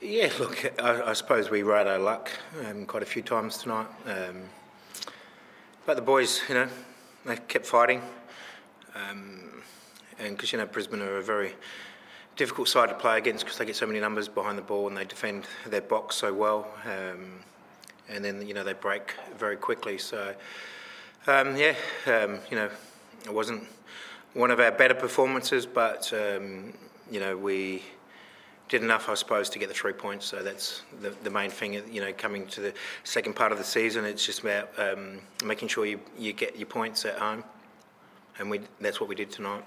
Yeah, look, I, I suppose we rode our luck um, quite a few times tonight. Um, but the boys, you know, they kept fighting. Um, and because, you know, Brisbane are a very difficult side to play against because they get so many numbers behind the ball and they defend their box so well. Um, and then, you know, they break very quickly. So, um, yeah, um, you know, it wasn't one of our better performances, but, you know, we did enough, I suppose, to get the three points. So that's the, the main thing. You know, coming to the second part of the season, it's just about um, making sure you, you get your points at home, and we that's what we did tonight.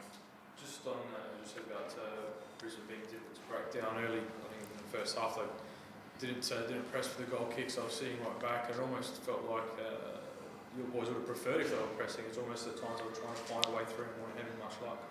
Just on uh, said about uh, Brisbane being difficult to break down early. I think in the first half they didn't uh, didn't press for the goal kicks. I was sitting right back, and it almost felt like uh, your boys would have preferred if they were pressing. It's almost the times they were trying to find a way through and weren't having much luck.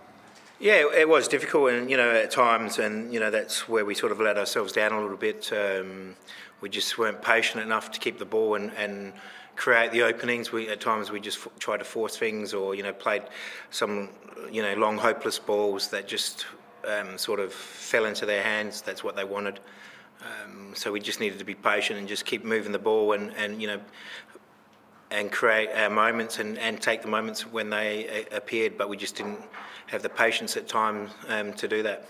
Yeah, it was difficult, and you know, at times, and you know, that's where we sort of let ourselves down a little bit. Um, we just weren't patient enough to keep the ball and, and create the openings. We at times we just f- tried to force things, or you know, played some you know long hopeless balls that just um, sort of fell into their hands. That's what they wanted. Um, so we just needed to be patient and just keep moving the ball, and, and you know, and create our moments and, and take the moments when they uh, appeared, but we just didn't have the patience at times um, to do that.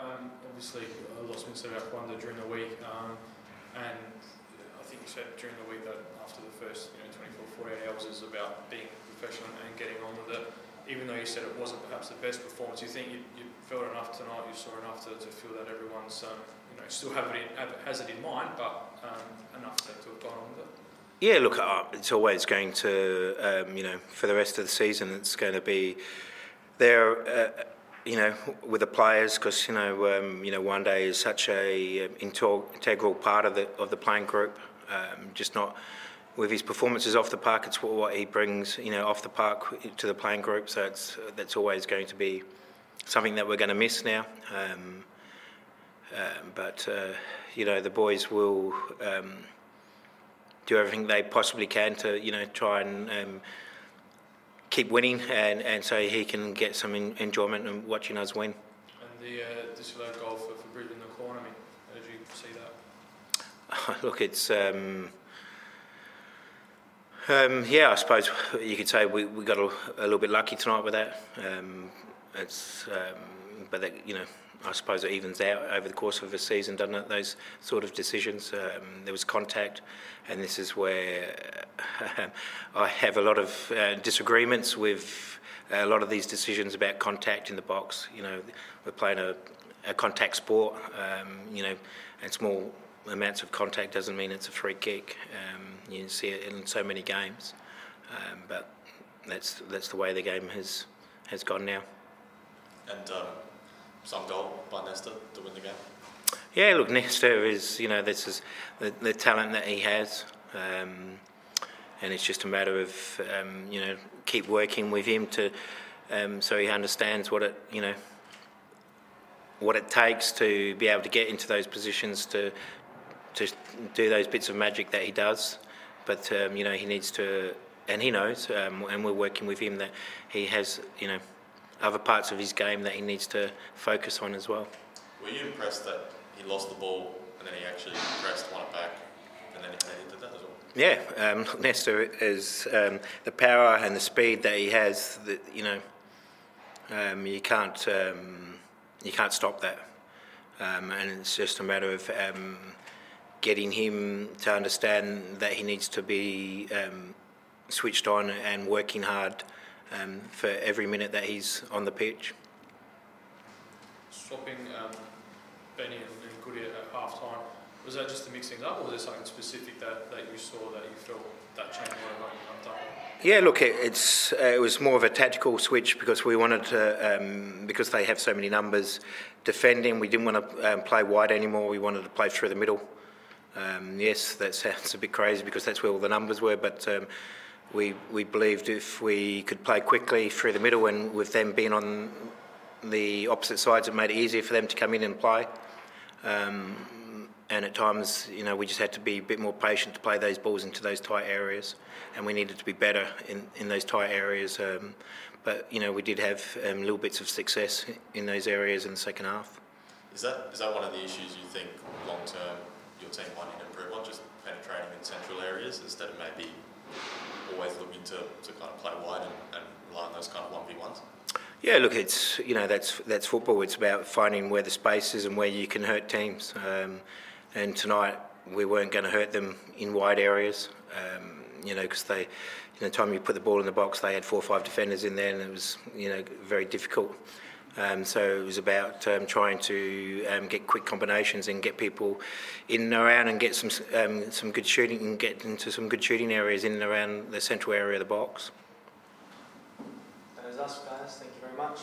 Um, obviously, a lot's said Juande during the week, um, and I think you said during the week that after the first you know, 24, 48 hours is about being professional and getting on with it. Even though you said it wasn't perhaps the best performance, you think you, you felt enough tonight, you saw enough to, to feel that everyone's um, you know still have it in, has it in mind, but um, enough to, to have gone on with it. Yeah, look, uh, it's always going to, um, you know, for the rest of the season, it's going to be there, uh, you know, with the players because you know, um, you know, Juande is such a integral part of the of the playing group. Um, just not with his performances off the park, it's what he brings, you know, off the park to the playing group. So it's that's always going to be something that we're going to miss now. Um, uh, but uh, you know, the boys will um, do everything they possibly can to, you know, try and um, keep winning, and, and so he can get some in, enjoyment in watching us win. And the uh, disallowed goal for, for Brisbane the corner, I mean, how did you see that? Look, it's. Um, um, yeah, I suppose you could say we, we got a, a little bit lucky tonight with that. Um, it's, um, but that, you know, I suppose it evens out over the course of a season, doesn't it? Those sort of decisions. Um, there was contact, and this is where I have a lot of uh, disagreements with a lot of these decisions about contact in the box. You know, we're playing a, a contact sport. Um, you know, and small amounts of contact doesn't mean it's a free kick. Um, you see it in so many games, um, but that's that's the way the game has has gone now. And um, some goal by Nesta to win the game? Yeah, look, Nesta is, you know, this is the, the talent that he has. Um, and it's just a matter of, um, you know, keep working with him to, um, so he understands what it, you know, what it takes to be able to get into those positions to, to do those bits of magic that he does. But, um, you know, he needs to, and he knows, um, and we're working with him that he has, you know, other parts of his game that he needs to focus on as well. Were you impressed that he lost the ball and then he actually pressed, won it back, and then he did that as well? Yeah, um, Nesta is um, the power and the speed that he has. That you know, um, you can't um, you can't stop that, um, and it's just a matter of um, getting him to understand that he needs to be switched on and working hard um, for every minute that he's on the pitch. Swapping um, Benny and, Goody at half time, was that just to mix things up, or was there something specific that, that you saw that you felt that change might have done? Yeah, look, it, it's uh, it was more of a tactical switch because we wanted to um, because they have so many numbers defending. We didn't want to um, play wide anymore. We wanted to play through the middle. Um, yes, that sounds a bit crazy because that's where all the numbers were, but um, we we believed if we could play quickly through the middle and with them being on the opposite sides, it made it easier for them to come in and play. Um, and at times, you know, we just had to be a bit more patient to play those balls into those tight areas, and we needed to be better in, in those tight areas. Um, but you know, we did have um, little bits of success in those areas in the second half. Is that is that one of the issues you think long term your team might need to improve on, just penetrating in central areas instead of maybe always looking to, to kind of play wide and, and rely on those kind of one v ones? Yeah, look, it's you know that's that's football. It's about finding where the space is and where you can hurt teams. Um, and tonight we weren't going to hurt them in wide areas. Um, you know, because they, you know, the time you put the ball in the box, they had four or five defenders in there, and it was you know very difficult. Um, so it was about um, trying to um, get quick combinations and get people in and around and get some um, some good shooting and get into some good shooting areas in and around the central area of the box. That is us, guys. Thank you very much.